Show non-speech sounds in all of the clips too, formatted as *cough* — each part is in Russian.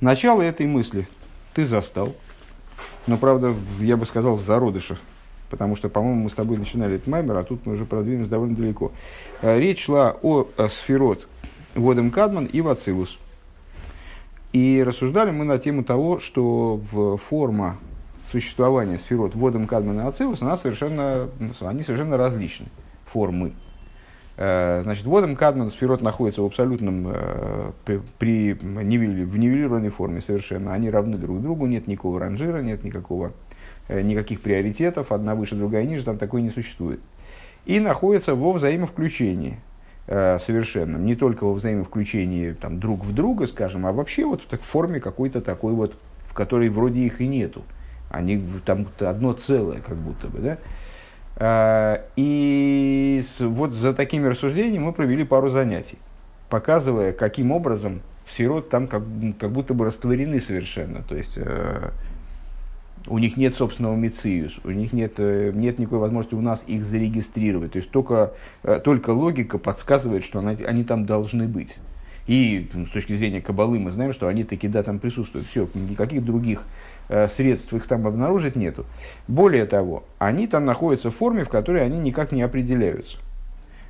Начало этой мысли ты застал, но, правда, я бы сказал, в зародышах, потому что, по-моему, мы с тобой начинали этот маймер, а тут мы уже продвинулись довольно далеко. Э, речь шла о, о сферот Водем Кадман и Вацилус. И рассуждали мы на тему того, что в форма существования сферот Водем Кадман и Ацилус, она совершенно, они совершенно различны, формы. Э, значит, Водем Кадман сферот находится в абсолютном, э, при, при в нивелированной форме совершенно. Они равны друг другу, нет никакого ранжира, нет никакого, э, никаких приоритетов, одна выше, другая ниже, там такой не существует. И находится во взаимовключении совершенно. Не только во взаимовключении там, друг в друга, скажем, а вообще вот в форме какой-то такой вот, в которой вроде их и нету. Они там одно целое, как будто бы, да? А, и вот за такими рассуждениями мы провели пару занятий, показывая, каким образом сирот там как, как будто бы растворены совершенно. То есть э, у них нет собственного мициус, у них нет, э, нет никакой возможности у нас их зарегистрировать. То есть только, э, только логика подсказывает, что она, они там должны быть. И с точки зрения кабалы мы знаем, что они таки да там присутствуют. Все, никаких других Э, средств их там обнаружить нету. Более того, они там находятся в форме, в которой они никак не определяются.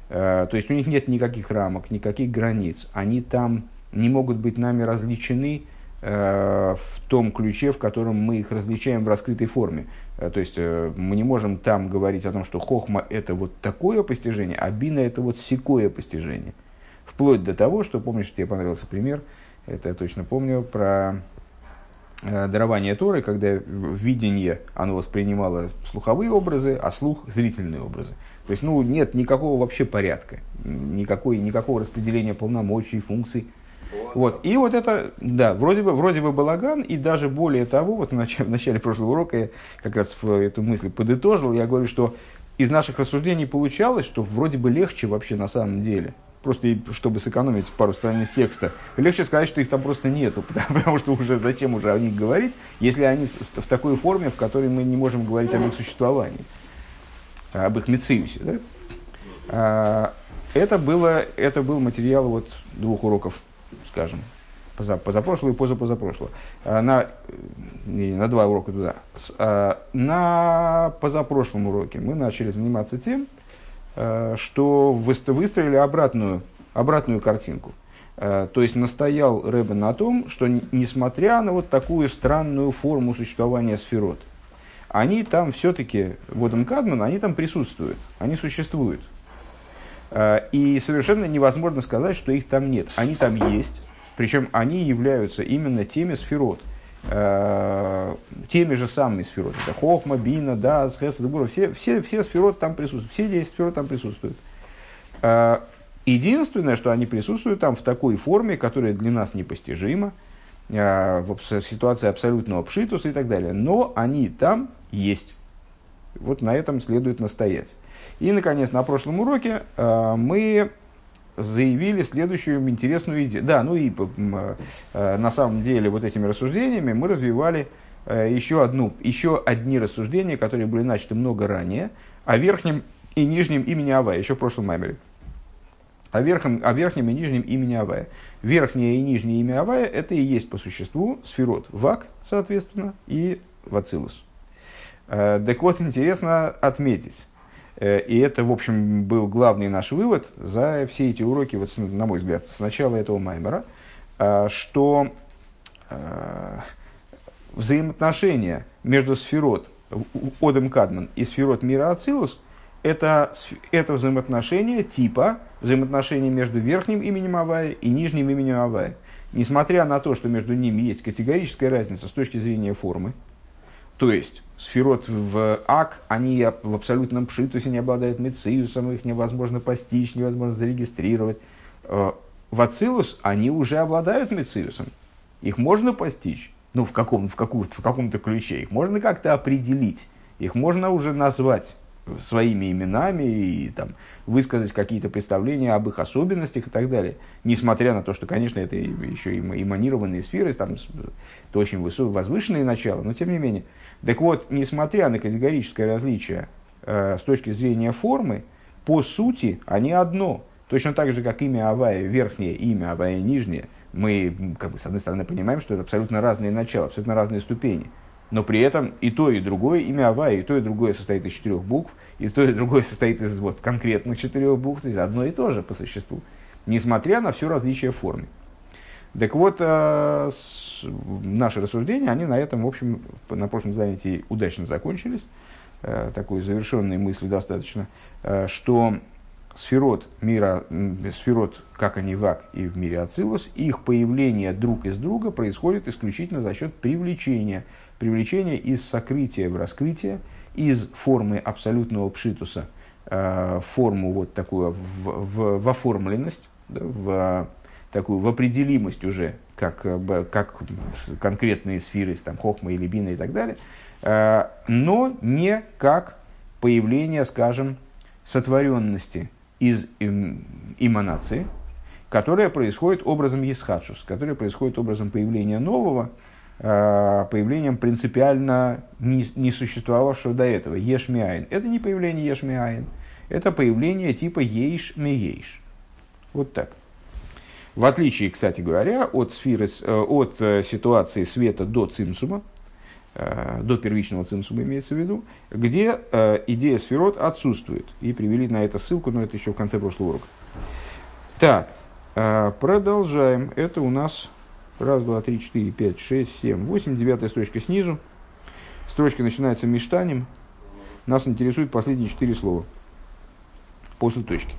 Э, то есть у них нет никаких рамок, никаких границ. Они там не могут быть нами различены э, в том ключе, в котором мы их различаем в раскрытой форме. То есть мы не можем там говорить о том, что хохма это вот такое постижение, а бина это вот секое постижение. Вплоть до того, что, помнишь, тебе понравился пример, это я точно помню, про Э, дарование Торы, когда видение, оно воспринимало слуховые образы, а слух – зрительные образы. То есть, ну, нет никакого вообще порядка, никакой, никакого распределения полномочий, функций. Вот. И вот это, да, вроде бы, вроде бы балаган, и даже более того, вот в начале, в начале прошлого урока я как раз эту мысль подытожил, я говорю, что из наших рассуждений получалось, что вроде бы легче вообще на самом деле – просто чтобы сэкономить пару страниц текста, легче сказать, что их там просто нету, *laughs* потому, что уже зачем уже о них говорить, если они в, такой форме, в которой мы не можем говорить об их существовании, об их мециусе. Да? А, это, было, это был материал вот двух уроков, скажем, поза, позапрошлого и позапозапрошлого. А, на, не, на два урока туда. А, на позапрошлом уроке мы начали заниматься тем, что выстроили обратную, обратную картинку. Э, то есть настоял Рэбе на том, что несмотря на вот такую странную форму существования сферот, они там все-таки, Водом Кадман, они там присутствуют, они существуют. Э, и совершенно невозможно сказать, что их там нет. Они там есть, причем они являются именно теми сферот – э, теми же самыми сферот. Это Хохма, Бина, да, Хесед, все, все, все сферот там присутствуют, все 10 сферот там присутствуют. Э, единственное, что они присутствуют там в такой форме, которая для нас непостижима, э, в ситуации абсолютного пшитуса и так далее. Но они там есть. Вот на этом следует настоять. И, наконец, на прошлом уроке э, мы заявили следующую интересную идею. Да, ну и э, на самом деле вот этими рассуждениями мы развивали э, еще, одну, еще одни рассуждения, которые были начаты много ранее, о верхнем и нижнем имени Авая, еще в прошлом маймере. О, верхнем, о верхнем и нижнем имени Авая. Верхнее и нижнее имя Авая – это и есть по существу сферот Вак, соответственно, и Вацилус. Э, так вот, интересно отметить, и это, в общем, был главный наш вывод за все эти уроки, вот, на мой взгляд, с начала этого маймера, э, что э, взаимоотношения между сферот Одем Кадман и сферот мира Ацилус это, это взаимоотношения типа взаимоотношения между верхним именем Авая и нижним именем Авая. Несмотря на то, что между ними есть категорическая разница с точки зрения формы, то есть сферот в ак, они в абсолютном пшитусе не обладают мециусом, их невозможно постичь, невозможно зарегистрировать. Э, в ацилус они уже обладают мециусом. Их можно постичь, ну, в, каком, в, каком, в каком-то ключе. Их можно как-то определить, их можно уже назвать своими именами и там, высказать какие-то представления об их особенностях и так далее. Несмотря на то, что, конечно, это еще и эманированные сферы, там, это очень высокие, возвышенные начала, но тем не менее – так вот, несмотря на категорическое различие э, с точки зрения формы, по сути они одно. Точно так же, как имя Авая, верхнее имя Авая, нижнее, Мы, как бы, с одной стороны, понимаем, что это абсолютно разные начала, абсолютно разные ступени. Но при этом и то, и другое имя Авая, и то, и другое состоит из четырех букв, и то, и другое состоит из вот, конкретных четырех букв, то есть одно и то же по существу, несмотря на все различия в форме. Так вот, э, наши рассуждения, они на этом, в общем, на прошлом занятии удачно закончились. Э, такой завершенной мысли достаточно, э, что сферот мира, сферот, как они вак и в мире Ацилус, их появление друг из друга происходит исключительно за счет привлечения. Привлечения из сокрытия в раскрытие, из формы абсолютного пшитуса в форму вот такую, в, в, в оформленность, да, в такую в определимость уже, как, э, как конкретные сферы, там, хохма или бина и так далее, э, но не как появление, скажем, сотворенности из эманации, которая происходит образом Есхадшус, которая происходит образом появления нового, э, появлением принципиально не, существовавшего до этого. יש מאין. Это не появление יש מאין, это появление типа יש מיש. Вот так. В отличие, кстати говоря, от, сферы, э, от э, ситуации света до цимсума, э, до первичного цимсума имеется в виду, где идея сферот отсутствует. И привели на это ссылку, но это еще в конце прошлого урока. Так, продолжаем. Это у нас раз, два, три, четыре, пять, шесть, семь, восемь, девятая строчка снизу. Строчка начинается миштанем. Нас интересует последние четыре слова после точки.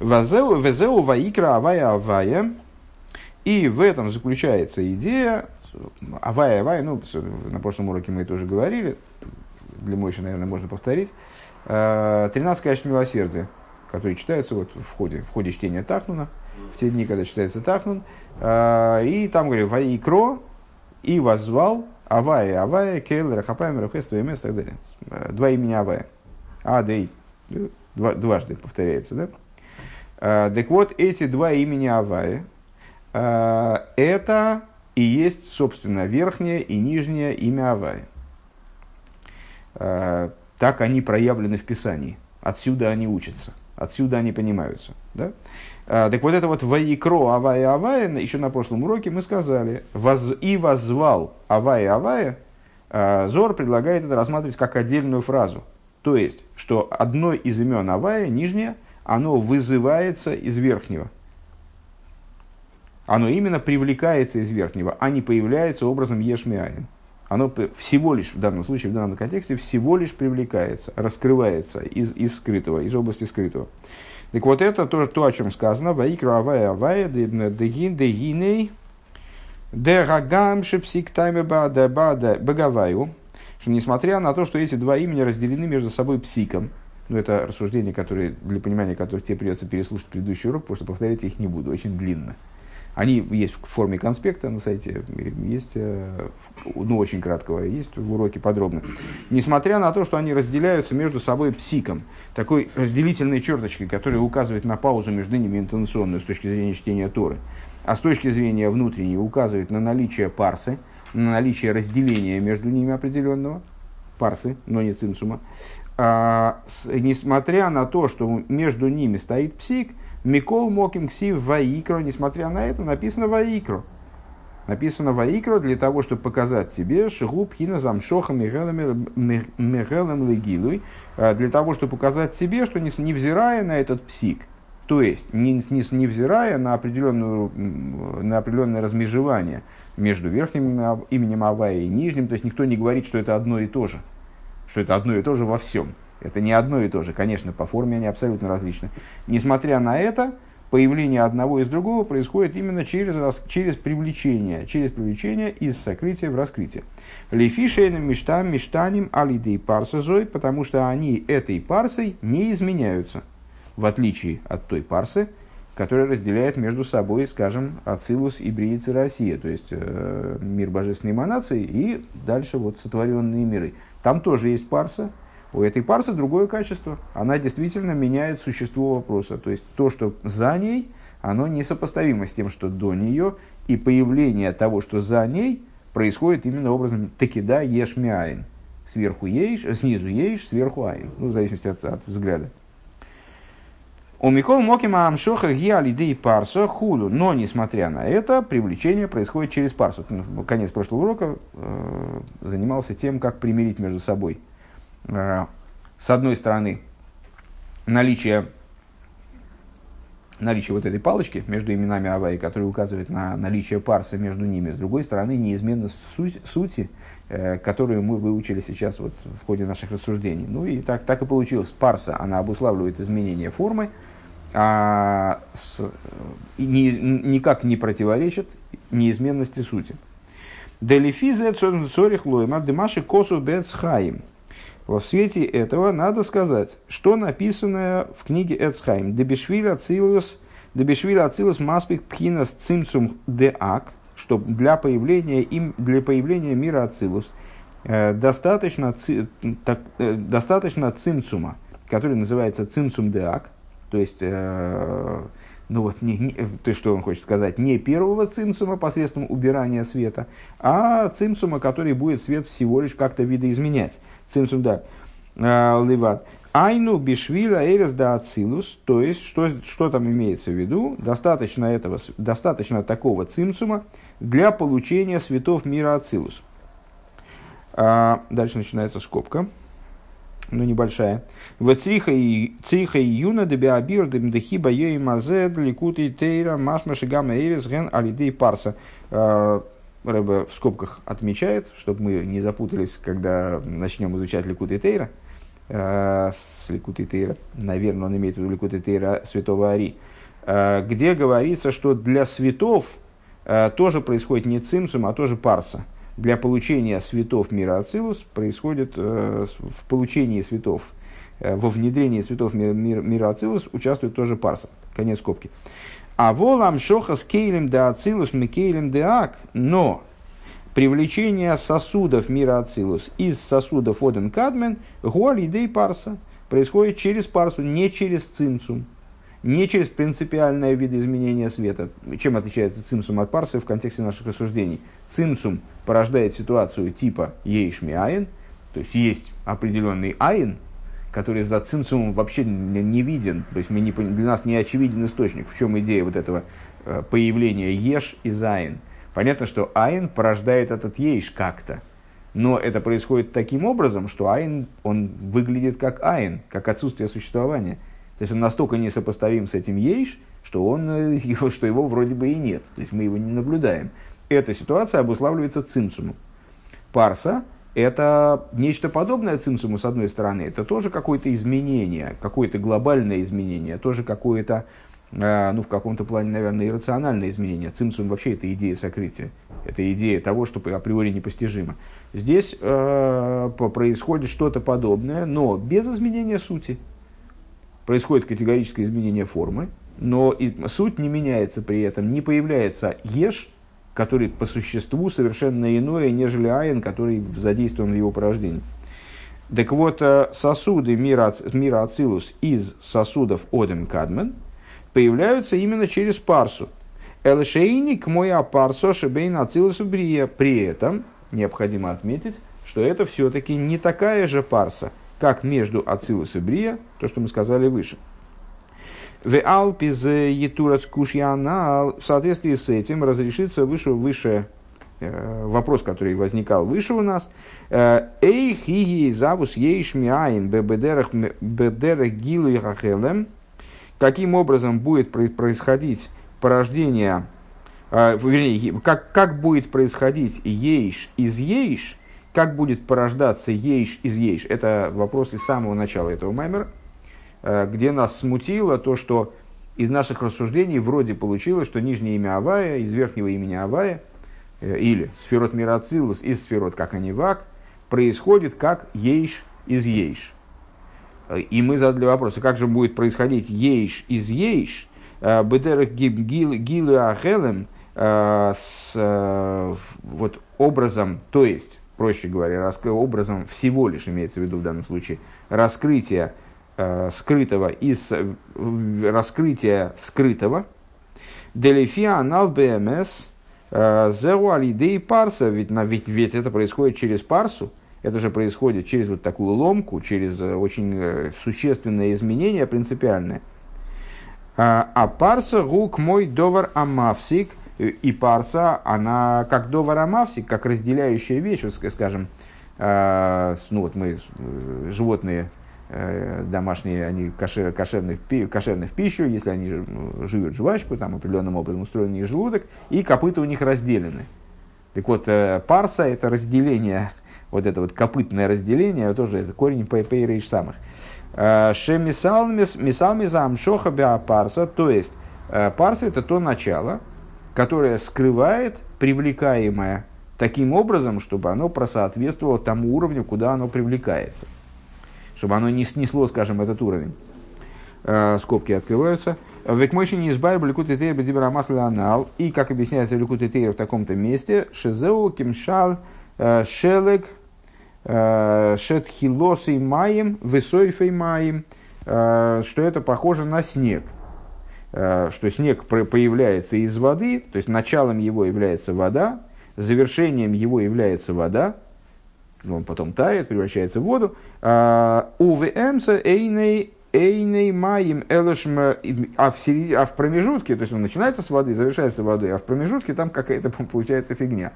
Везеу ваикра авая авая. И в этом заключается идея, авая авая, ну, на прошлом уроке мы это уже говорили, для Мойши, наверное, можно повторить. 13 э, качеств милосердия, которые читаются вот в ходе, в ходе чтения Тахнуна, в те дни, когда читается Тахнун. Э, и там говорит, ваикро, и возвал Авая, Авая, Кейл, Рахапаем, Рахес, ТМС и так далее. Э, два имени Авая. А, Дей. Дважды повторяется, да? Э, так вот, эти два имени Авая, э, это и есть, собственно, верхнее и нижнее имя Авая. Э, так они проявлены в Писании. Отсюда они учатся. Отсюда они понимаются. Да? Так вот это вот «Ваикро Авая Авая», еще на прошлом уроке мы сказали, воз, «И возвал Авая Авая», Зор предлагает это рассматривать как отдельную фразу. То есть, что одно из имен Авая, нижнее, оно вызывается из верхнего. Оно именно привлекается из верхнего, а не появляется образом ешмиаин. Оно всего лишь, в данном случае, в данном контексте, всего лишь привлекается, раскрывается из, из скрытого, из области скрытого. Так вот это тоже то, о чем сказано. Ваикра авая авая дегин дегиней дерагам шепсиктайме бада бада багаваю. Что несмотря на то, что эти два имени разделены между собой псиком, ну, это рассуждения, которые, для понимания которых тебе придется переслушать предыдущий урок, потому что повторять их не буду, очень длинно. Они есть в форме конспекта на сайте, есть, э, ну, очень краткого, есть в уроке подробно. Несмотря на то, что они разделяются между собой псиком, такой разделительной черточкой, которая указывает на паузу между ними интонационную с точки зрения чтения Торы, а с точки зрения внутренней указывает на наличие парсы, на наличие разделения между ними определенного, парсы, но не цинсума, а, с, несмотря на то, что между ними стоит псик, Микол Моким Ксив Ваикро, несмотря на это, написано Ваикро. Написано Ваикро для того, чтобы показать тебе Шигуб Хина Замшоха Мегелем Легилуй, а, для того, чтобы показать тебе, что невзирая на этот псик, то есть не, не, невзирая на, определенную, на определенное размежевание между верхним именем Авая и нижним, то есть никто не говорит, что это одно и то же – что это одно и то же во всем. Это не одно и то же, конечно, по форме они абсолютно различны. Несмотря на это, появление одного из другого происходит именно через, через привлечение, через привлечение из сокрытия в раскрытие. Лефишейным миштам миштаним алидей парсозой, потому что они этой парсой не изменяются, в отличие от той парсы, которая разделяет между собой, скажем, Ацилус и Бриица Россия, то есть э, мир божественной эманации и дальше вот сотворенные миры. Там тоже есть парса. У этой парсы другое качество. Она действительно меняет существо вопроса. То есть то, что за ней, оно несопоставимо с тем, что до нее. И появление того, что за ней, происходит именно образом такида еш миаин. Сверху ейш, снизу ейш, сверху айн. Ну, в зависимости от, от взгляда. У Микол Мокима Амшоха Гиалиды Парсо Худу. Но, несмотря на это, привлечение происходит через Парсу. Конец прошлого урока э, занимался тем, как примирить между собой. Э, с одной стороны, наличие, наличие вот этой палочки между именами Аваи, которая указывает на наличие парса между ними. С другой стороны, неизменность суть, сути, э, которую мы выучили сейчас вот в ходе наших рассуждений. Ну и так, так и получилось. Парса, она обуславливает изменение формы, а с, ни, никак не противоречит неизменности сути. Делифизе цорих лойма демаши косу бецхаим. Во свете этого надо сказать, что написано в книге Эцхайм. Дебишвиля ацилус, дебишвиля ацилус маспик пхинас цимцум деак, что для появления, им, для появления мира ацилус э, достаточно, ци, так, э, достаточно цимцума, который называется цимцум деак, то есть, э, ну вот, не, не, то есть, что он хочет сказать, не первого цимсума посредством убирания света, а цимсума, который будет свет всего лишь как-то видоизменять. Цимсум, да, э, ливат. Айну бишвиля эрес да ацилус, то есть, что, что там имеется в виду, достаточно, этого, достаточно такого цимсума для получения светов мира ацилус. А, дальше начинается скобка ну небольшая. Вот цриха и юна дебиабир демдехи бае и мазе ликут и тейра машмаши гамма эрис ген алидей парса. Рэбе в скобках отмечает, чтобы мы не запутались, когда начнем изучать Ликут и Тейра, а, с Ликут и Тейра, наверное, он имеет в виду Ликут и Тейра святого Ари, а, где говорится, что для светов тоже происходит не цимсум, а тоже парса для получения светов мира Ацилус происходит э, в получении светов, э, во внедрении светов мира, мира, мира Ацилус участвует тоже Парса. Конец скобки. А волам шоха с кейлем де Ацилус микейлем де ак, но привлечение сосудов мира Ацилус из сосудов Оден Кадмен, Гуалидей Парса, происходит через Парсу, не через Цинцум не через принципиальное видоизменение света. Чем отличается цимсум от парсы в контексте наших рассуждений? Цимсум порождает ситуацию типа יש מאין, то есть есть определенный אין, который за цимсумом вообще не виден, то есть мы не, для нас не очевиден источник, в чем идея вот этого э, появления יש из אין. Понятно, что אין порождает этот יש как-то, но это происходит таким образом, что אין, он выглядит как אין, как отсутствие существования – то есть он настолько несопоставим с этим ейш, что, он, э, *laughs* что его вроде бы и нет. То есть мы его не наблюдаем. Эта ситуация обуславливается цимсумом. Парса – это нечто подобное цимсуму, с одной стороны. Это тоже какое-то изменение, какое-то глобальное изменение, тоже какое-то, э, ну, в каком-то плане, наверное, иррациональное изменение. Цимсум вообще это идея сокрытия. Это идея того, что априори непостижимо. Здесь э, происходит что-то подобное, но без изменения сути происходит категорическое изменение формы, но и суть не меняется при этом, не появляется еш, который по существу совершенно иное, нежели айн, который задействован в его порождении. Так вот, э, сосуды мира, Ацилус из сосудов Одем Кадмен появляются именно через парсу. Элшейник мой апарсо шебейн Ацилус брия. При этом необходимо отметить, что это все-таки не такая же парса – как между Ацилус и Брия, то, что мы сказали выше. В Алпиз Етурас Кушьянал, в соответствии с этим разрешится выше, выше э, вопрос, который возникал выше у нас. Э, Эй хиги завус ейш миаин бедерах гилу и хахелем. Каким образом будет происходить порождение, э, вернее, как, как будет происходить ейш из ейш, как будет порождаться ейш из ейш? Это вопрос из самого начала этого маймера, где нас смутило то, что из наших рассуждений вроде получилось, что нижнее имя Авая из верхнего имени Авая, э, или сферот Мирацилус из сферот, как они вак, происходит как ейш из ейш. И мы задали вопрос, а как же будет происходить ейш из ейш, э, бедерах гилы ахелем, с вот образом, то есть проще говоря, образом всего лишь имеется в виду в данном случае, раскрытие э, скрытого из э, раскрытия скрытого, делифия анал БМС, э, зеу алидей парса, ведь, ведь, ведь это происходит через парсу, это же происходит через вот такую ломку, через э, очень существенное изменение принципиальное. А парса гук мой довар амавсик. И парса, она как довар амавсик, как разделяющая вещь, вот, скажем, ну вот мы, животные домашние, они кошер, кошерны, в, кошерны в пищу, если они живут жвачку, там определенным образом устроен их желудок, и копыта у них разделены. Так вот, парса – это разделение *laughs* вот это вот копытное разделение, тоже это корень пейрейш самых. Э, Шемисалмизам шоха парса, то есть э, парса это то начало, которое скрывает привлекаемое таким образом, чтобы оно просоответствовало тому уровню, куда оно привлекается. Чтобы оно не снесло, скажем, этот уровень. Э, скобки открываются. Векмойши не избавил Ликут и анал. И, как объясняется Ликут и в таком-то месте, Шизеу кимшал шелек Шетхилосой маем, высойфой маем, э, что это похоже на снег. Э, что снег появляется из воды, то есть началом его является вода, завершением его является вода, он потом тает, превращается в воду. Э, УВМца эйней эйней маем элышма, а в, середине, а в промежутке, то есть он начинается с воды, завершается водой, а в промежутке там какая-то *laughs* получается фигня.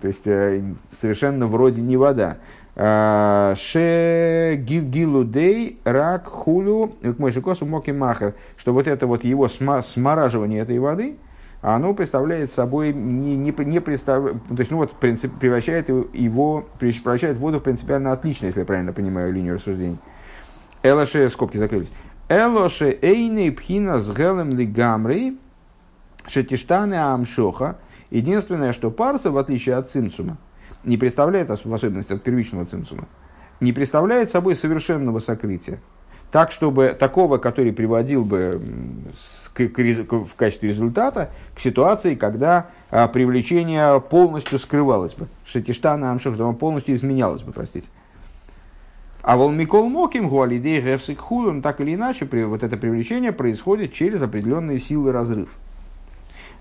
То есть совершенно вроде не вода. Э, ше гилудей рак хулю мойшикосу моки махер, что вот это вот его смораживание этой воды, оно представляет собой не, не, не представ... то есть, ну вот, принцип, превращает его, превращает воду в принципиально отлично, если я правильно понимаю линию рассуждений. Элоше, скобки закрылись. Элоше эйней пхина с гелем лигамри, шетиштаны амшоха. Единственное, что парса, в отличие от цинцума, не представляет, в особенности от первичного цинцума, не представляет собой совершенного сокрытия. Так, чтобы такого, который приводил бы в качестве результата к ситуации, когда а, привлечение полностью скрывалось бы. Шетиштана амшух, полностью изменялось бы, простите. А волмикол моким гуалидей гефсик хулун, так или иначе, вот это привлечение происходит через определенные силы разрыв.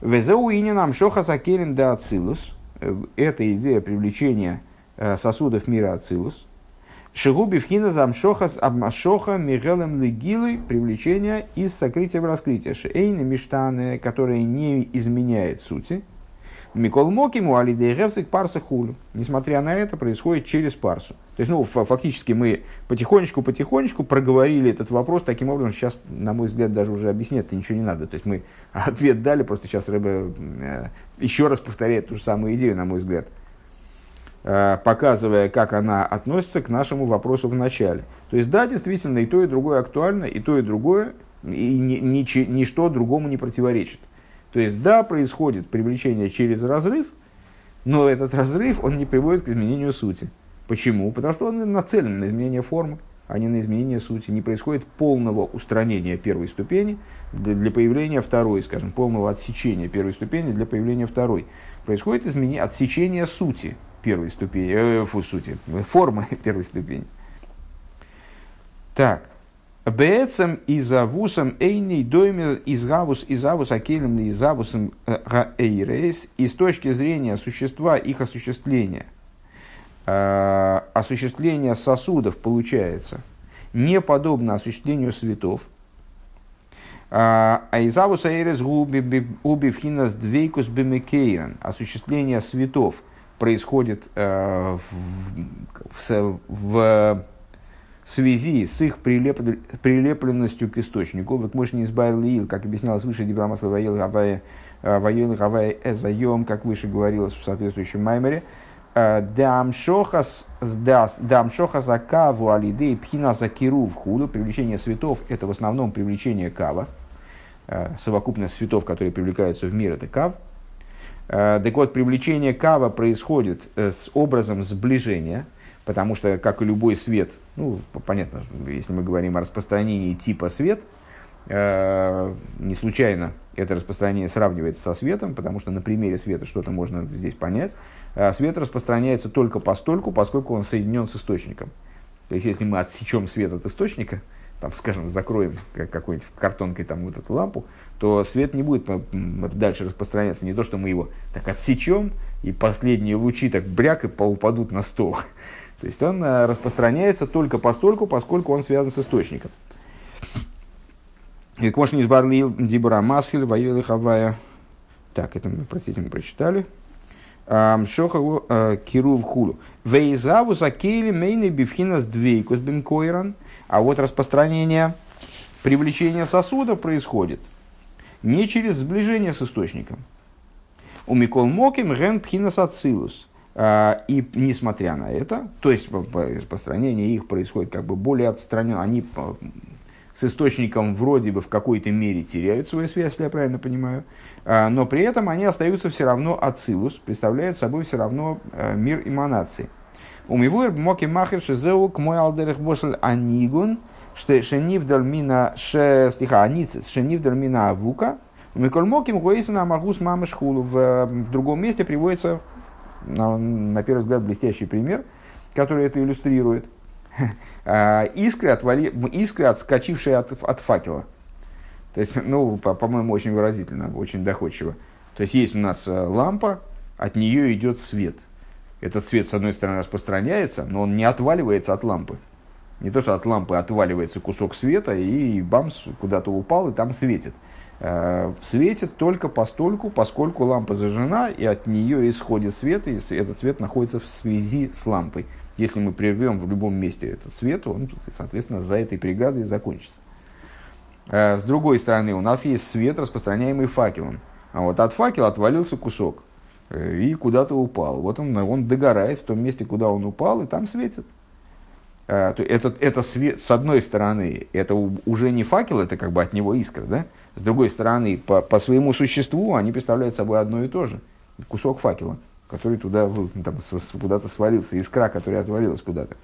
Везеу нам шоха сакелем да ацилус – Э, эта идея привлечения э, сосудов мира Ацилус. Шигуби вхина замшоха амашоха мигелем легилы привлечение из сокрытия в раскрытие. Шейны миштаны, которое не изменяет сути. Микол Мокиму алидей гевсик парса хулю. Несмотря на это, происходит через парсу. То есть, ну, фактически мы потихонечку-потихонечку проговорили этот вопрос таким образом, сейчас, на мой взгляд, даже уже объяснять ничего не надо. То есть, мы ответ дали, просто сейчас Рэбе э, еще раз повторяет ту же самую идею, на мой взгляд, показывая, как она относится к нашему вопросу в начале. То есть, да, действительно, и то, и другое актуально, и то, и другое, и ни, ни, ничто другому не противоречит. То есть, да, происходит привлечение через разрыв, но этот разрыв, он не приводит к изменению сути. Почему? Потому что он нацелен на изменение формы, а не на изменение сути. Не происходит полного устранения первой ступени для, для появления второй, скажем, полного отсечения первой ступени для появления второй. Происходит изменение, отсечение сути первой ступени, э, фу, сути, *laughs* формы *laughs* первой ступени. Так, Бецем изавусом эйней дойме изгавус изавус акелем изавусом э, гаэйрейс. И с точки зрения существа их осуществления, э, осуществление сосудов получается не подобно осуществлению светов. А изавус аэрес уби вхинас двейкус бемекейрен. Осуществление светов происходит э, в, в, связи с их прилеп, прилепленностью к источнику. Вот мы не избавили как объяснялось выше, Дибрамасла Ваел Гавай Ваел Гавай Эзайом, как выше говорилось в соответствующем маймере. «Э, Дамшоха закаву алидей пхина закиру в худу. Привлечение светов – это в основном привлечение кава. Э, совокупность светов, которые привлекаются в мир – это кав. Э, так вот, привлечение кава происходит с образом сближения – Потому что, как и любой свет, ну, понятно, если мы говорим о распространении типа свет, э, не случайно это распространение сравнивается со светом, потому что на примере света что-то можно здесь понять. Э, свет распространяется только постольку, поскольку он соединен с источником. То есть, если мы отсечем свет от источника, там, скажем, закроем какой-нибудь картонкой там вот эту лампу, то свет не будет дальше распространяться. Не то, что мы его так отсечем, и последние лучи так бряк и упадут на стол. *laughs* То есть он э, распространяется только постольку, поскольку он связан с источником. И кошни избарлил дибра масхиль воюли хавая. Так, это мы, простите, мы прочитали. Шохагу э, киру в хулу. Вейзаву закейли мейны бифхинас двейкус бен койран. А вот распространение привлечения сосуда происходит не через сближение с источником. У Микол Моким ген пхинас. А, и несмотря на это, то есть распространение их происходит как бы более отстраненно, они с источником вроде бы в какой-то мере теряют свою связь, если я правильно понимаю, а, но при этом они остаются все равно ацилус, представляют собой все равно а, мир эманации. Умивуэр моки махер шизеу к мой алдерах бошль анигун, что шенивдаль мина ше стиха аницис шенивдаль мина авука, Миколь моким гуэйсана магус мамы шхулу. В другом месте приводится, на, на первый взгляд, блестящий пример, который это иллюстрирует *laughs* – А, искры, отвали, искры отскочившие от, от факела. То есть, ну, по- по-моему, очень выразительно, очень доходчиво. То есть, есть у нас э, лампа, от нее идет свет. Этот свет, с одной стороны, распространяется, но он не отваливается от лампы. Не то, что от лампы отваливается кусок света, и бамс куда-то упал, и там светит. Э, светит только постольку, поскольку лампа зажжена, и от нее исходит свет, и этот свет находится в связи с лампой. Если мы прервем в любом месте этот свет, он, соответственно, за этой преградой закончится. А с другой стороны, у нас есть свет, распространяемый факелом. А вот от факела отвалился кусок э, и куда-то упал. Вот он, он догорает в том месте, куда он упал, и там светит. А, это, это свет, с одной стороны, это уже не факел, это как бы от него искра, да? С другой стороны, по, по своему существу они представляют собой одно и то же. Кусок факела который туда там, куда-то свалился, искра, которая отвалилась куда-то.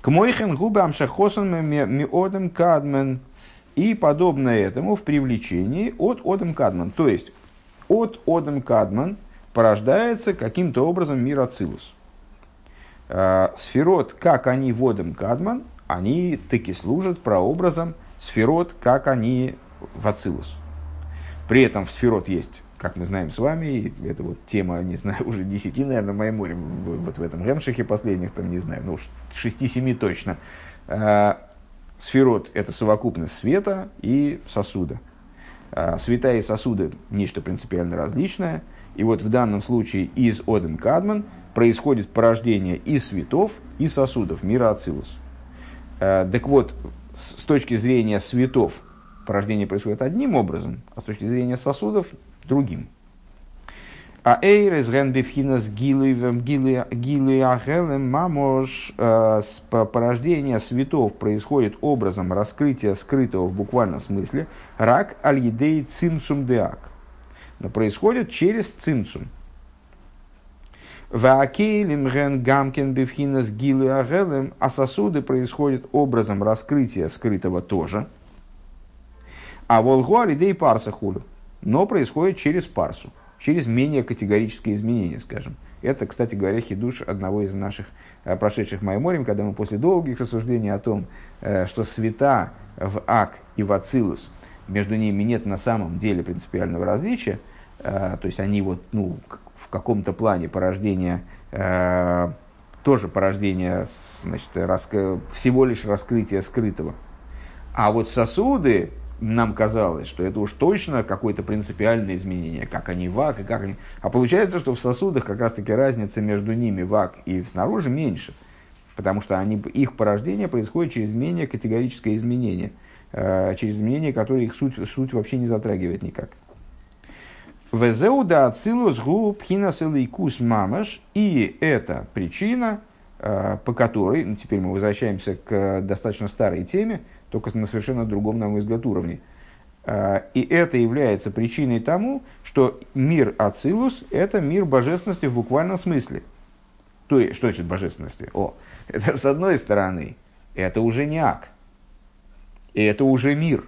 К мойхен губы амшахосан миодем кадмен. И подобное этому в привлечении от одем кадман. То есть, от одем кадман порождается каким-то образом мир Ацилус. А, сферот, как они водом кадман, они таки служат прообразом сферот, как они в Ацилус. При этом в сферот есть как мы знаем с вами, это вот тема, не знаю, *laughs* уже 10, наверное, моим морем, вот в этом ремшихе последних, там, не знаю, ну, 6-7 точно. А, сферот – это совокупность света и сосуда. А, света и сосуды – нечто принципиально различное. И вот в данном случае из Одем Кадман происходит порождение и светов, и сосудов, мира Ацилус. А, так вот, с точки зрения светов порождение происходит одним образом, а с точки зрения сосудов другим. А эйрес ген бифхинас гилуи ахелем мамош порождение светов происходит образом раскрытия скрытого в буквальном смысле рак аль-едей деак. Но происходит через цимцум. Ваакейлем ген гамкин бифхинас гилуи ахелем, а сосуды происходят образом раскрытия скрытого тоже. А волгу аль-едей парса хулю но происходит через парсу, через менее категорические изменения, скажем. Это, кстати говоря, хидуш одного из наших э, прошедших Майморим, когда мы после долгих рассуждений о том, э, что света в Ак и в Ацилус, между ними нет на самом деле принципиального различия, э, то есть они вот, ну, в каком-то плане порождения, тоже порождение значит, всего лишь раскрытия скрытого. А вот сосуды, нам казалось, что это уж точно какое-то принципиальное изменение, как они вак и как они... А получается, что в сосудах как раз-таки разница между ними вак и снаружи меньше, потому что они, их порождение происходит через менее категорическое изменение, э, через изменение, которое их суть, суть вообще не затрагивает никак. Везеуда ацилус гу пхинасиликус мамаш, и это причина, э, по которой, ну, теперь мы возвращаемся к достаточно старой теме, только на совершенно другом, на мой взгляд, уровне. А, и это является причиной тому, что мир Ацилус – это мир божественности в буквальном смысле. То есть, что значит божественности? О, *laughs* это с одной стороны, это уже не ак, и это уже мир.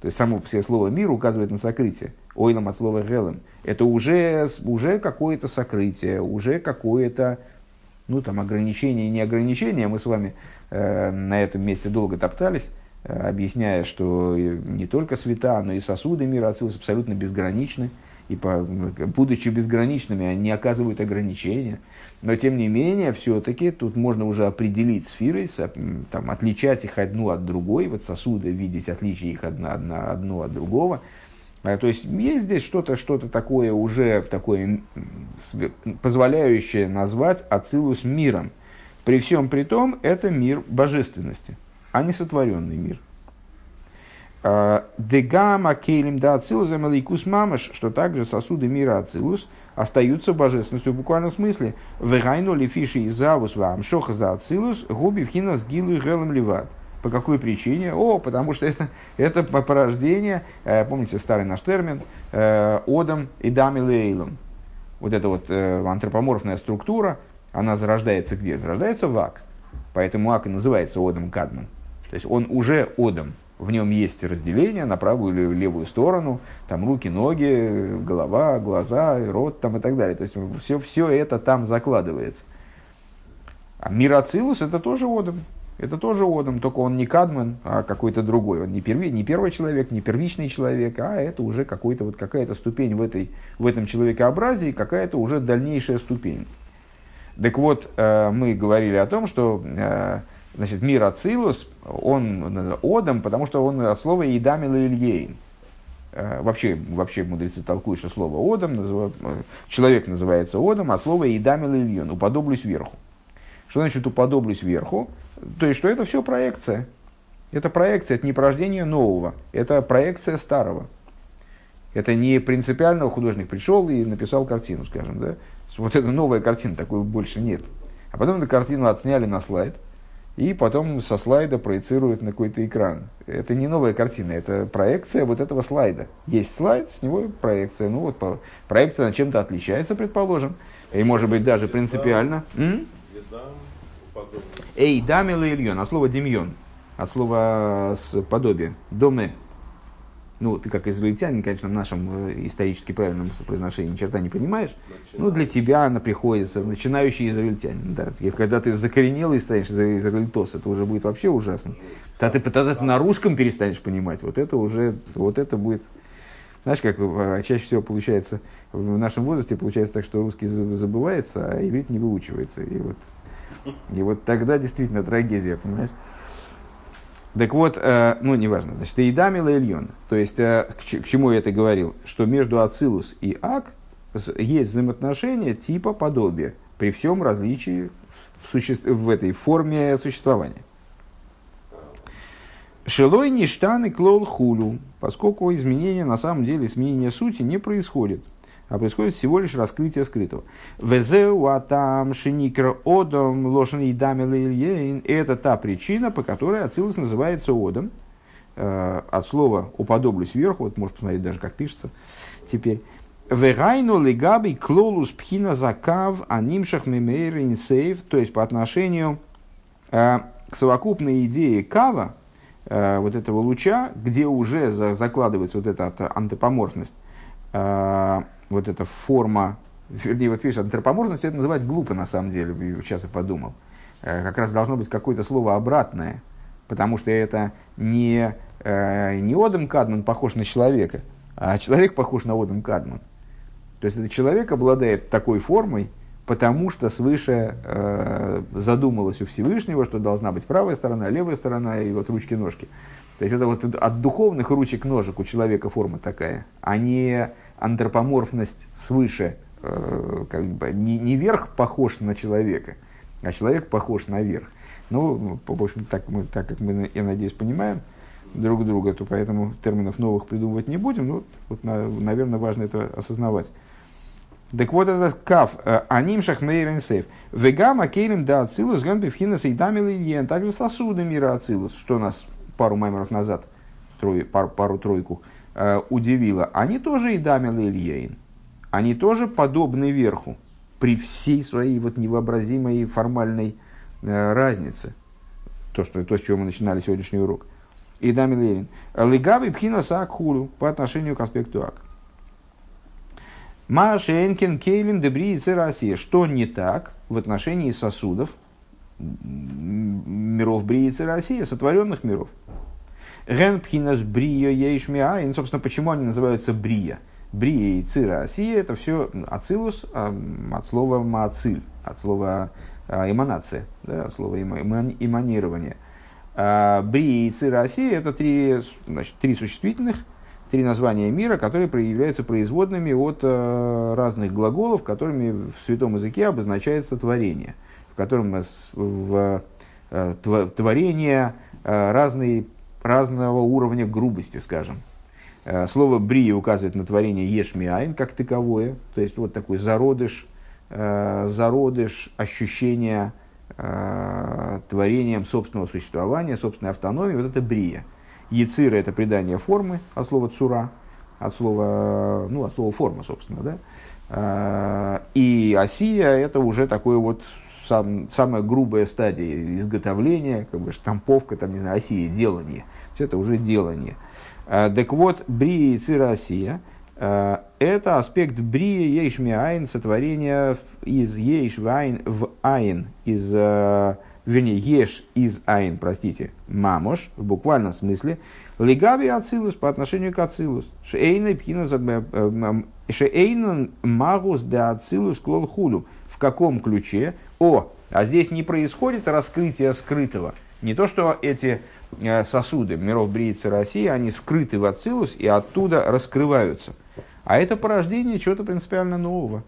То есть, само все слово «мир» указывает на сокрытие. Ойлом от слова «гелем». Это уже, уже какое-то сокрытие, уже какое-то ну, там, ограничение не ограничение. Мы с вами на этом месте долго топтались, э, объясняя, что не только света, но и сосуды мира Ацилус абсолютно безграничны, и по, будучи безграничными, они оказывают ограничения. Но, тем не менее, все-таки тут можно уже определить сферы, там, отличать их одну от другой, вот сосуды видеть отличие их одно, одно, одно от другого. А, то есть есть здесь что-то что такое уже такое позволяющее назвать Ацилус миром. При всем при том, это мир божественности, а не сотворенный мир. А, Дегама кейлим да ацилус амаликус мамаш, что также сосуды мира ацилус остаются божественностью в буквальном смысле. Вегайну лифиши и завус вам шоха за ацилус губи вхина с гилу гелом ливат. По какой причине? О, потому что это, это порождение, э, помните старый наш термин, э, одом и дамилейлом. Вот эта вот э, антропоморфная структура, она зарождается где? Зарождается в ак. Поэтому ак и называется одом кадман. То есть он уже одом. В нем есть разделение на правую или левую сторону, там руки, ноги, голова, глаза, рот там и так далее. То есть все, все это там закладывается. А мироцилус это тоже одом. Это тоже Одам, только он не Кадман, а какой-то другой. Он не, перви, не первый человек, не первичный человек, а это уже какой-то, вот какая-то ступень в, этой, в этом человекообразии, какая-то уже дальнейшая ступень. Так вот, э, мы говорили о том, что э, значит, мир Ацилус, он Одам, потому что он от слова Идамил Ильейн. Э, вообще, вообще мудрецы толкуют, что слово Одам, человек называется Одам, а слово Идамил Ильон, уподоблюсь верху. Что значит уподоблюсь верху? То есть, что это все проекция. Это проекция, это не порождение нового, это проекция старого. Это не принципиально художник пришел и написал картину, скажем, да. Вот эта новая картина, такой больше нет. А потом эту картину отсняли на слайд, и потом со слайда проецируют на какой-то экран. Это не новая картина, это проекция вот этого слайда. Есть слайд, с него проекция. Ну вот проекция чем-то отличается, предположим, и может быть даже принципиально. Эй, дамил ильон, от слова демьон, от слова с подобие, доме. Ну, ты как израильтянин, конечно, в нашем э, исторически правильном произношении ни черта не понимаешь. Ну, для тебя она приходится, начинающий израильтянин. Да. И когда ты закоренелый станешь израильтос, это уже будет вообще ужасно. Тогда ты, тогда ты на русском перестанешь понимать. Вот это уже, вот это будет... Знаешь, как э, чаще всего получается в нашем возрасте, получается так, что русский забывается, а иврит не выучивается. И вот и вот тогда действительно трагедия, понимаешь? Так вот, э, ну, неважно, значит, Идамила Ильон. То есть, э, к, к чему я это говорил? Что между Ацилус и Ак есть взаимоотношения типа подобия, при всем различии в, суще... в этой форме существования. Шелой ништаны клол хулю, поскольку изменения на самом деле, изменения сути не происходит а происходит всего лишь раскрытие скрытого. Атам шиникра одом лошен и Это та причина, по которой Ацилус называется одом. Э, от слова уподоблюсь вверху, вот можешь посмотреть даже, как пишется теперь. Вегайну легаби клолус пхина закав анимшах мемейр инсейв, то есть по отношению э, к совокупной идее кава, э, вот этого луча, где уже закладывается вот эта антропоморфность, вот эта форма, вернее, вот видишь, антропоморфность это называть глупо на самом деле, сейчас я подумал. Э, как раз должно быть какое-то слово обратное, потому что это не, э, не Одам Кадман похож на человека, а человек похож на Одам Кадман. То есть этот человек обладает такой формой, потому что свыше э, задумалось у Всевышнего, что должна быть правая сторона, левая сторона и вот ручки-ножки. То есть это вот от духовных ручек-ножек у человека форма такая, а не антропоморфность свыше, э, как бы не, не верх похож на человека, а человек похож на верх. Ну, в общем, так, мы, так как мы, я надеюсь, понимаем друг друга, то поэтому терминов новых придумывать не будем. Ну, вот, на, наверное, важно это осознавать. Так вот, этот каф, э, аним шахмейрен сейф. Вегама кейлем да ацилус ган бифхинас и Также сосуды мира ацилус, что у нас пару маймеров назад, трое, пару, пару-тройку, удивило, они тоже и дамил Ильейн. Они тоже подобны верху, при всей своей вот невообразимой формальной э, разнице. То, что, то, с чего мы начинали сегодняшний урок. И дамил Ильейн. Легави пхина сакхулу по отношению к аспекту ак. Маша Энкин Кейлин Дебри и Россия. Что не так в отношении сосудов миров Бриицы России, сотворенных миров? Ген пхинас брия ейшмиаин. Собственно, почему они называются брия? Брия и Цира Осия это все ацилус а, от слова маациль, от слова а, эманация, да, от слова эманирование. А, Брия и Цира Осия это три, значит, три существительных, три названия мира, которые проявляются производными от э, разных глаголов, которыми в святом языке обозначается творение, в котором в, э, творение э, разные, разного уровня грубости, скажем. Слово «брия» указывает на творение «ешмиайн» как таковое, то есть вот такой зародыш, зародыш ощущения творением собственного существования, собственной автономии, вот это «брия». Яцира – это придание формы от слова цура, от слова, ну, от слова форма, собственно, да. И осия – это уже такое вот сам, самая грубая стадия изготовления, как бы штамповка, там, не знаю, осия, делание. Все это уже делание. А, так вот, брия и цира осия а, – это аспект брия ейшми айн, сотворения из ейш в айн, в айн, из вернее, еш из айн, простите, мамош, в буквальном смысле, легави ацилус по отношению к ацилус. Шейна пхина э, шейнан магус де ацилус клол худу. В каком ключе? О, а здесь не происходит раскрытие скрытого. Не то, что эти э, сосуды миров Бриицы России, они скрыты в Ацилус и оттуда раскрываются. А это порождение чего-то принципиально нового.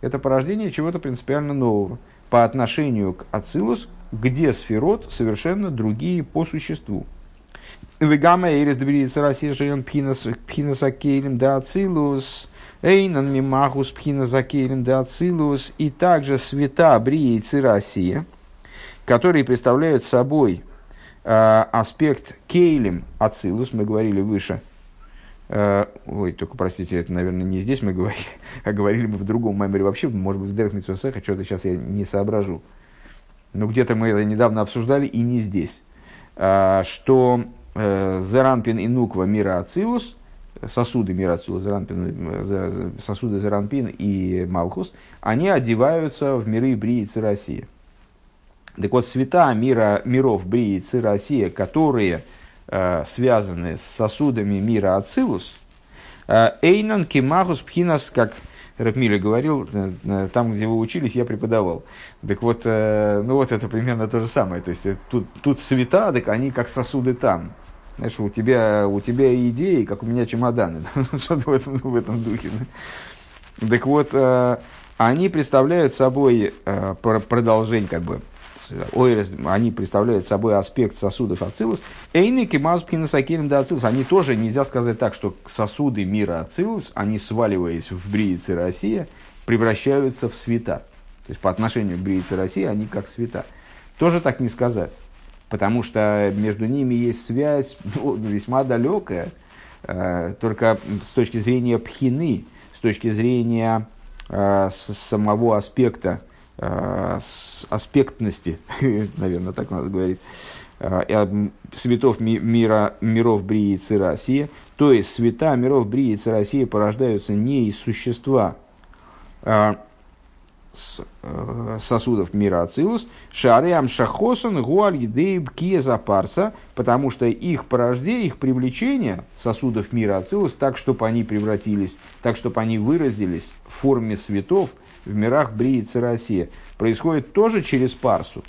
Это порождение чего-то принципиально нового по отношению к Ацилус, где сферот совершенно другие по существу. Вегама эрис доберится Россия живем пхинас акелем да ацилус, эйнан мимахус пхинас акелем да ацилус, и также света Брии и Цирасия, которые представляют собой э, аспект кейлем ацилус, мы говорили выше, э, ой, только простите, это, наверное, не здесь мы говорили, *laughs* а говорили мы в другом меморе вообще, может быть, в Дерх Митсвасеха, что-то сейчас я не соображу. Ну где-то мы это недавно обсуждали и не здесь, а, что э, Зеранпин и Нуква мира Ацилус, сосуды мира Ацилус, Зеранпин, э, сосуды Зеранпин и Малхус, они одеваются в миры Брии и России. Так вот, света мира, миров Брии и России, которые э, связаны с сосудами мира Ацилус, Эйнан Кимахус Пхинас, как Рэпмиля говорил, э, э, там, где вы учились, я преподавал. Так вот, э, ну вот это примерно то же самое. То есть тут, тут цвета, так они как сосуды там. Знаешь, у тебя, у тебя идеи, как у меня чемоданы. *laughs* Что-то в этом, в этом духе. Так вот, они представляют собой продолжение, как бы, ойрес, они представляют собой аспект сосудов ацилус. Эйны кемаз пхинасакелем да ацилус. Они тоже, нельзя сказать так, что сосуды мира ацилус, они сваливаясь в бриице Россия, превращаются в света. То есть по отношению к бриице России они как света. Тоже так не сказать. Потому что между ними есть связь *laughs* ну, весьма далекая, э, только с точки зрения пхины, с точки зрения э, самого аспекта Э, аспектности, *laughs* наверное, так надо говорить, светов мира, миров Брии и Цирасии, то есть света миров Брии и Цирасии порождаются не из существа а сосудов мира Ацилус, Шареам Шахосан Гуаль Едеиб Киеза Парса, потому что их порождение, их привлечение сосудов мира Ацилус, так, чтобы они превратились, так, чтобы они выразились в форме светов, в мирах Брии и Церасия происходит тоже через парсу,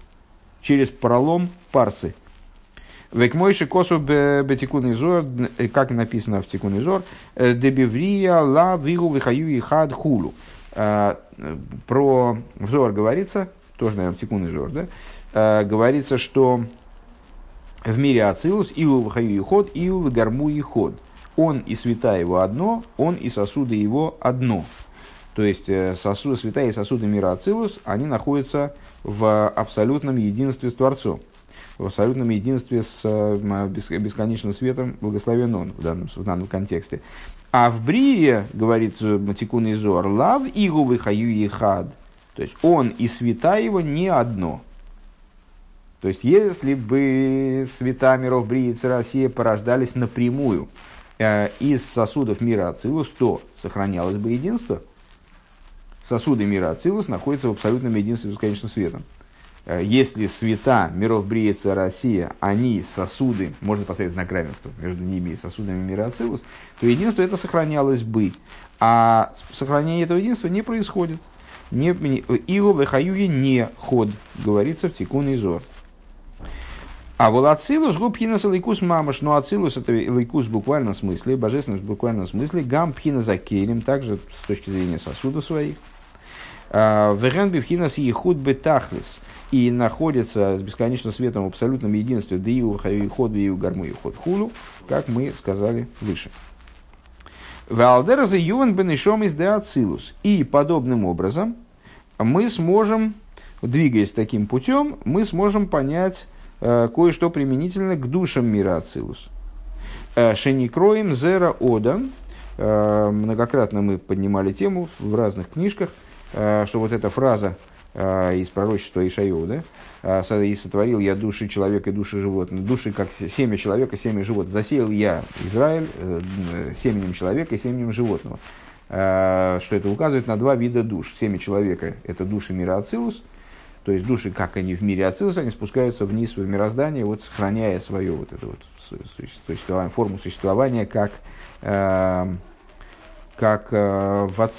через пролом парсы. Век мойши косу бетикун изор, э, как написано в тикун изор, э, дебиврия ла вигу вихаю и хад хулу. Э, про взор говорится, тоже, наверное, в тикун изор, да, говорится, что в мире Ацилус и у вихаю и ход, и у гарму и ход. Он и света его одно, он и сосуды его одно. То есть э, сосуды, святая и сосуды мира Ацилус, они находятся в абсолютном единстве с Творцом, в абсолютном единстве с э, бесконечным светом, благословен он в данном, в данном контексте. А в Брие, говорит Матикун Изор, лав игу выхаю и хад. То есть он и света его не одно. То есть, если бы света миров Брии и Россия порождались напрямую э, из сосудов мира Ацилус, то сохранялось бы единство – сосуды мира Ацилус находятся в абсолютном единстве с бесконечным светом. Э, если света миров Бриеца Россия, они сосуды, можно поставить знак равенства между ними и сосудами мира Ацилус, то единство это сохранялось бы. А сохранение этого единства не происходит. Не, Ио Вехаюги не ход, говорится в Тикун Изор. А вот Ацилус губхинас лейкус мамаш, но Ацилус это лейкус в буквальном смысле, божественность в буквальном смысле, гам пхина за келем, также с точки зрения сосудов своих. А, Веган бифхинас ехуд бетахлис, и находится с бесконечным светом в абсолютном единстве, да и ход, и гарму и ход хулу, как мы сказали выше. Валдераза юван бенешом из Ацилус. И подобным образом мы сможем, двигаясь таким путем, мы сможем понять Э, кое-что применительно к душам мира Ацилус. Э, Шеникроем зера ода. Э, многократно мы поднимали тему в разных книжках, что вот эта фраза из пророчества Ишайо, да, и сотворил я души человека и души животных, души как семя человека, семя животных. Засеял я Израиль семенем человека и семенем животного. Что это указывает на два вида душ. Семя человека – это души мира Ацилус – то есть души, как они в мире Ацилус, они спускаются вниз в мироздание, вот сохраняя свою вот эту вот существование, форму существования, как, э, как э, в.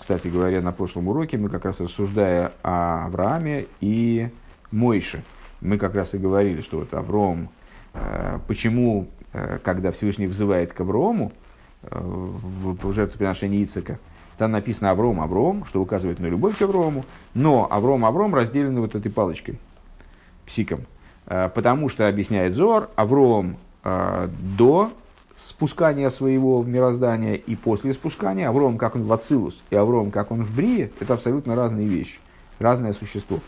Кстати говоря, на прошлом уроке мы как раз рассуждая о Аврааме и Мойше, мы как раз и говорили, что вот Авром, э, почему, э, когда Всевышний взывает к Аврому э, в жертвоприношении Ицека, там написано Авром, Авром, что указывает на любовь к Аврому, но Авром, Авром разделены вот этой палочкой, псиком. Э, потому что, объясняет Зор, Авром э, до спускания своего в мироздание и после спускания, Авром, как он в Ацилус, и Авром, как он в Брие, это абсолютно разные вещи, разное существо.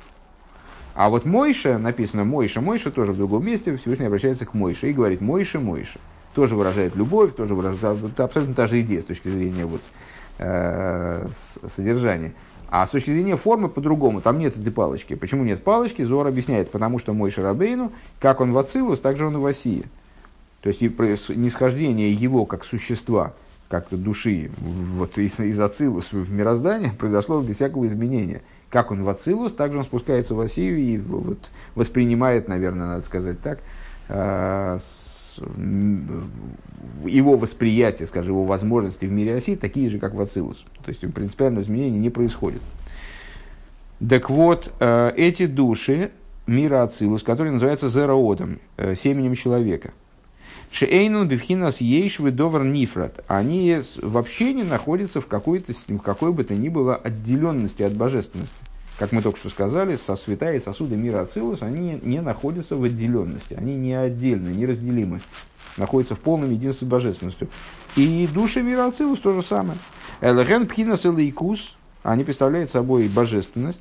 А вот Мойша, написано Мойша, Мойша тоже в другом месте, Всевышний обращается к Мойше и говорит Мойша, Мойша. Тоже выражает любовь, тоже выражает, это абсолютно та же идея с точки зрения вот, э, содержания. А с точки зрения формы по-другому, там нет этой палочки. Почему нет палочки? Зор объясняет, потому что мой Шарабейну, как он в Ацилус, так же он и в Осии. То есть нисхождение его как существа, как души вот из, из Ацилус в мироздание *laughs* произошло без всякого изменения. Как он в Ацилус, так же он спускается в Осию и вот, воспринимает, наверное, надо сказать так, э, его восприятие, скажем, его возможности в мире оси такие же, как в Ацилус. То есть принципиального изменения не происходит. Так вот, э, эти души мира Ацилус, которые называются зероодом, э, семенем человека, Шейнун бифхинас ейш довар нифрат. Они вообще не находятся в какой-то, в какой бы то ни было отделенности от божественности как мы только что сказали, со свята и сосуды мира Ацилус, они не находятся в отделенности, они не отдельны, неразделимы, находятся в полном единстве божественностью. И души мира Ацилус то же самое. Элген пхинас элейкус, они представляют собой божественность.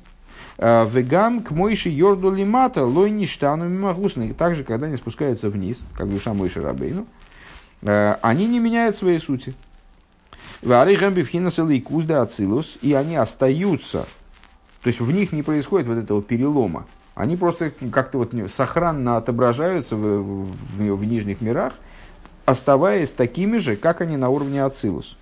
Э, вегам к мойши йорду лимата лой ништану мимагусны. Также, когда они спускаются вниз, как душа мойши рабейну, э, они не меняют своей сути. Варихам бифхинас элейкус да ацилус, и они остаются то есть в них не происходит вот этого перелома. Они просто как-то вот сохранно отображаются в, в, в нижних мирах, оставаясь такими же, как они на уровне Ацилус.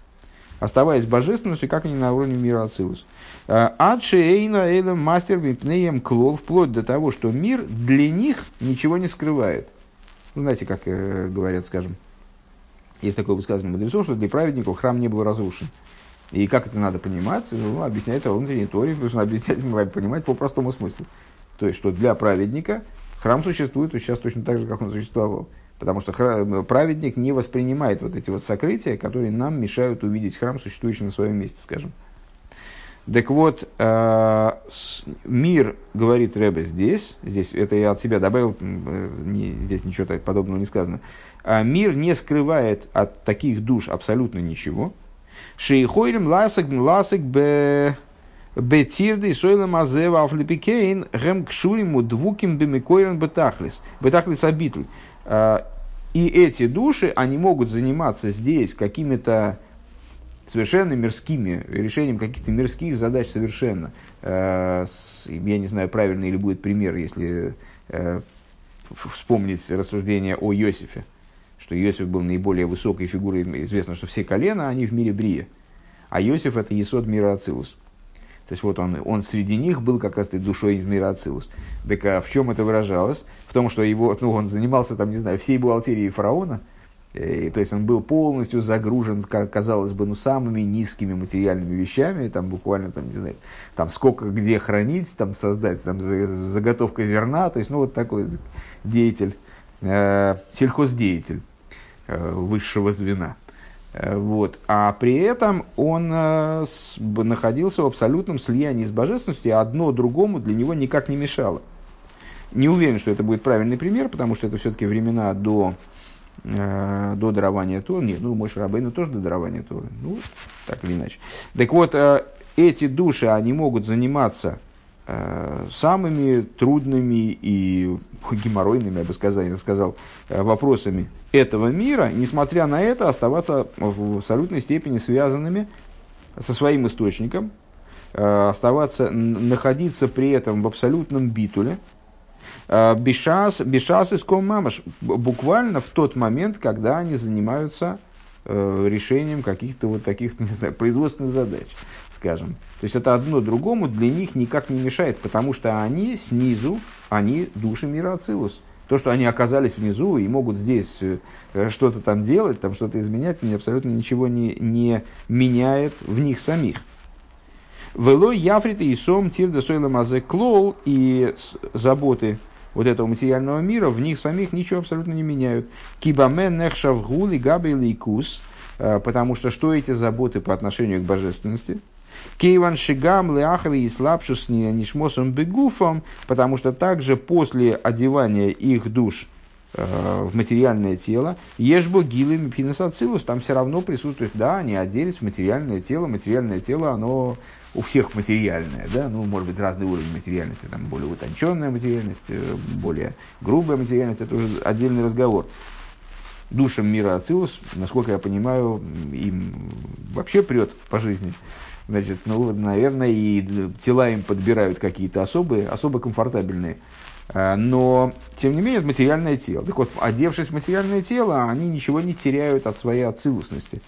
Оставаясь божественностью, как они на уровне мира Ацилус. А, Адши эйна эйлем мастер випнеем клол, вплоть до того, что мир для них ничего не скрывает. Ну, знаете, как э, говорят, скажем, есть такое высказывание мудрецов, что для праведников храм не был разрушен. И как это надо понимать, ну, объясняется во внутренней торе, нужно объяснять, *laughs* понимать по простому смыслу. То есть, что для праведника храм существует сейчас точно так же, как он существовал. Потому что праведник не воспринимает вот эти вот сокрытия, которые нам мешают увидеть храм, существующий на своем месте, скажем. Так вот, э, мир, говорит Рэбе здесь, здесь, это я от себя добавил, э, здесь ничего подобного не сказано, э, мир не скрывает от таких душ абсолютно ничего, שיכולים לעסוק לעסוק ב בטרדות עולם הזה ואף על פי כן הם קשורים ודבוקים במקורן בתכלית. בתכלית הביטול. И эти души, они могут заниматься здесь какими-то совершенно мирскими, решением каких-то мирских задач совершенно. А, я не знаю, правильный ли будет пример, если э, вспомнить рассуждение о Иосифе что Иосиф был наиболее высокой фигурой, известно, что все колена, они в мире Брия. А Иосиф – это Есод мира Ацилус. То есть вот он, он среди них был как раз душой из мира Ацилус. Так а в чем это выражалось? В том, что его, ну, он занимался, там, не знаю, всей бухгалтерией фараона, и, то есть он был полностью загружен, казалось бы, ну, самыми низкими материальными вещами, там буквально, там, не знаю, там сколько где хранить, там создать, там заготовка зерна, то есть, ну, вот такой деятель, э, сельхоздеятель э, высшего звена. Э, вот. А при этом он э, находился в абсолютном слиянии с божественностью, и одно другому для него никак не мешало. Не уверен, что это будет правильный пример, потому что это все-таки времена до, э, до дарования Торы. Нет, ну, мой Шарабейну тоже до дарования Торы. Ну, так или иначе. Так вот, э, эти души, они могут заниматься самыми трудными и геморройными, я бы сказал, я сказал вопросами этого мира, несмотря на это, оставаться в абсолютной степени связанными со своим источником, э, оставаться, находиться при этом в абсолютном битуле, э, бешас, бешас иском мамаш, буквально в тот момент, когда они занимаются решением каких-то вот таких, *laughs* не знаю, производственных задач скажем. То есть это одно другому для них никак не мешает, потому что они снизу, они души мира Ацилус. То, что они оказались внизу и могут здесь э, что-то там делать, там что-то изменять, мне абсолютно ничего не, не меняет в них самих. Вело Яфрита и Сом Тирда Сойла Мазе Клол и заботы вот этого материального мира в них самих ничего абсолютно не меняют. Кибамен Нехшавгул и Габел Кус, э, потому что что эти заботы по отношению к божественности – Кейван шигам леахри и слабшус нишмосом бегуфом, потому что также после одевания их душ э, в материальное тело, ешбо гилы пинесацилус, там все равно присутствует, да, они оделись в материальное тело, материальное тело, оно у всех материальное, да, ну, может быть, разный уровень материальности, там, более утонченная материальность, э, более грубая материальность, это уже отдельный разговор. Душам мира Ацилус, насколько я понимаю, им вообще прет по жизни. Значит, ну, наверное, и тела им подбирают какие-то особые, особо комфортабельные. А, но, тем не менее, это материальное тело. Так вот, одевшись в материальное тело, они ничего не теряют от своей ацилусности.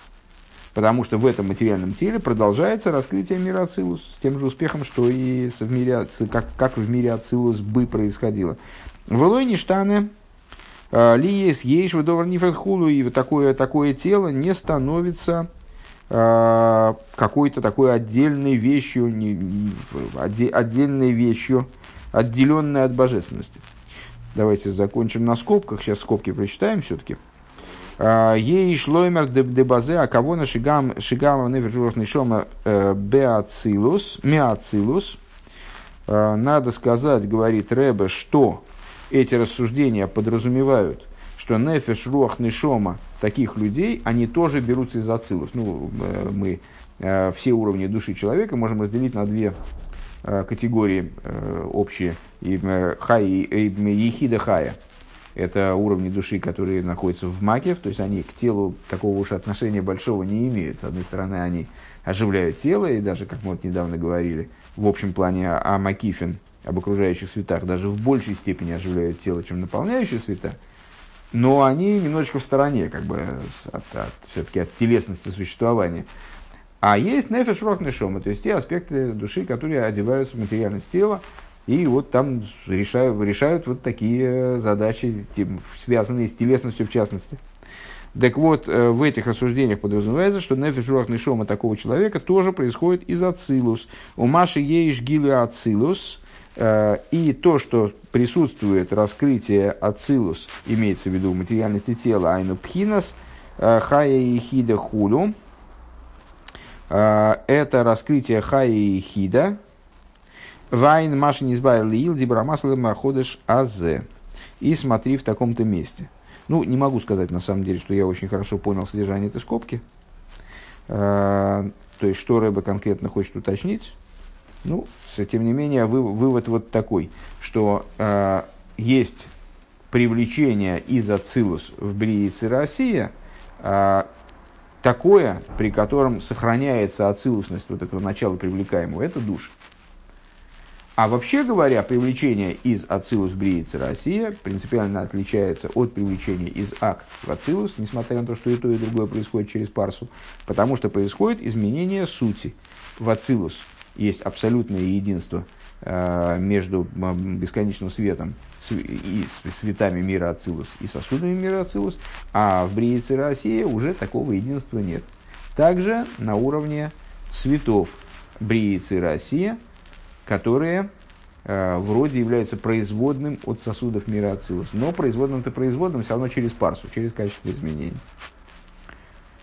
Потому что в этом материальном теле продолжается раскрытие мира Ацилус с тем же успехом, что и в мире, как, как в мире Ацилус бы происходило. В Элойне Штане ли есть ейш выдовар нифред и такое, такое тело не становится Э, какой-то такой отдельной вещью, отдельной вещью, отделенной от божественности. Давайте закончим на скобках. Сейчас скобки прочитаем все-таки. Э, ей шлоймер де базе, а кого на шигам шигам невержурах нишома э, беацилус, меацилус. Надо сказать, говорит Ребе, что эти рассуждения подразумевают, что нефеш руах нишома таких людей, они тоже берутся из ацилус. Ну, э, мы э, все уровни души человека можем разделить на две э, категории общие. Хай и ехида хая. Это уровни души, которые находятся в маке, то есть они к телу такого уж отношения большого не имеют. С одной стороны, они оживляют тело, и даже, как мы вот недавно говорили, в общем плане о Макифин, об окружающих светах, даже в большей степени оживляют тело, чем наполняющие света – но они немножечко в стороне, как бы, от, от, все-таки от телесности существования. А есть нефеш рок то есть те аспекты души, которые одеваются в материальность тела, и вот там решают, решают вот такие задачи, связанные с телесностью в частности. Так вот, э, в этих рассуждениях подразумевается, что нефиш руах нишома такого человека тоже происходит из ацилус. У Маши еиш гилы ацилус, Э, и то, что присутствует раскрытие ацилус, имеется в виду материальности тела, айну пхинас, э, хая и хида хулю, э, это раскрытие хая и хида, вайн машин избавил ил дибрамаслым ходыш азе. И смотри в таком-то месте. Ну, не могу сказать на самом деле, что я очень хорошо понял содержание этой скобки. То есть, что Рэба конкретно хочет уточнить. Ну, тем не менее, вывод вот такой, что э, есть привлечение из Ацилус в Бриице Россия, э, такое, при котором сохраняется ацилусность вот этого начала привлекаемого, это душ. А вообще говоря, привлечение из Ацилус в Бриице Россия принципиально отличается от привлечения из Ак в Ацилус, несмотря на то, что и то, и другое происходит через Парсу, потому что происходит изменение сути в Ацилус – есть абсолютное единство э, между бесконечным светом и светами мира Ацилус и сосудами мира Ацилус, а в Бриице России уже такого единства нет. Также на уровне светов Бриицы Россия, которые э, вроде являются производным от сосудов мира Ацилус. Но производным-то производным все равно через парсу, через качество изменений.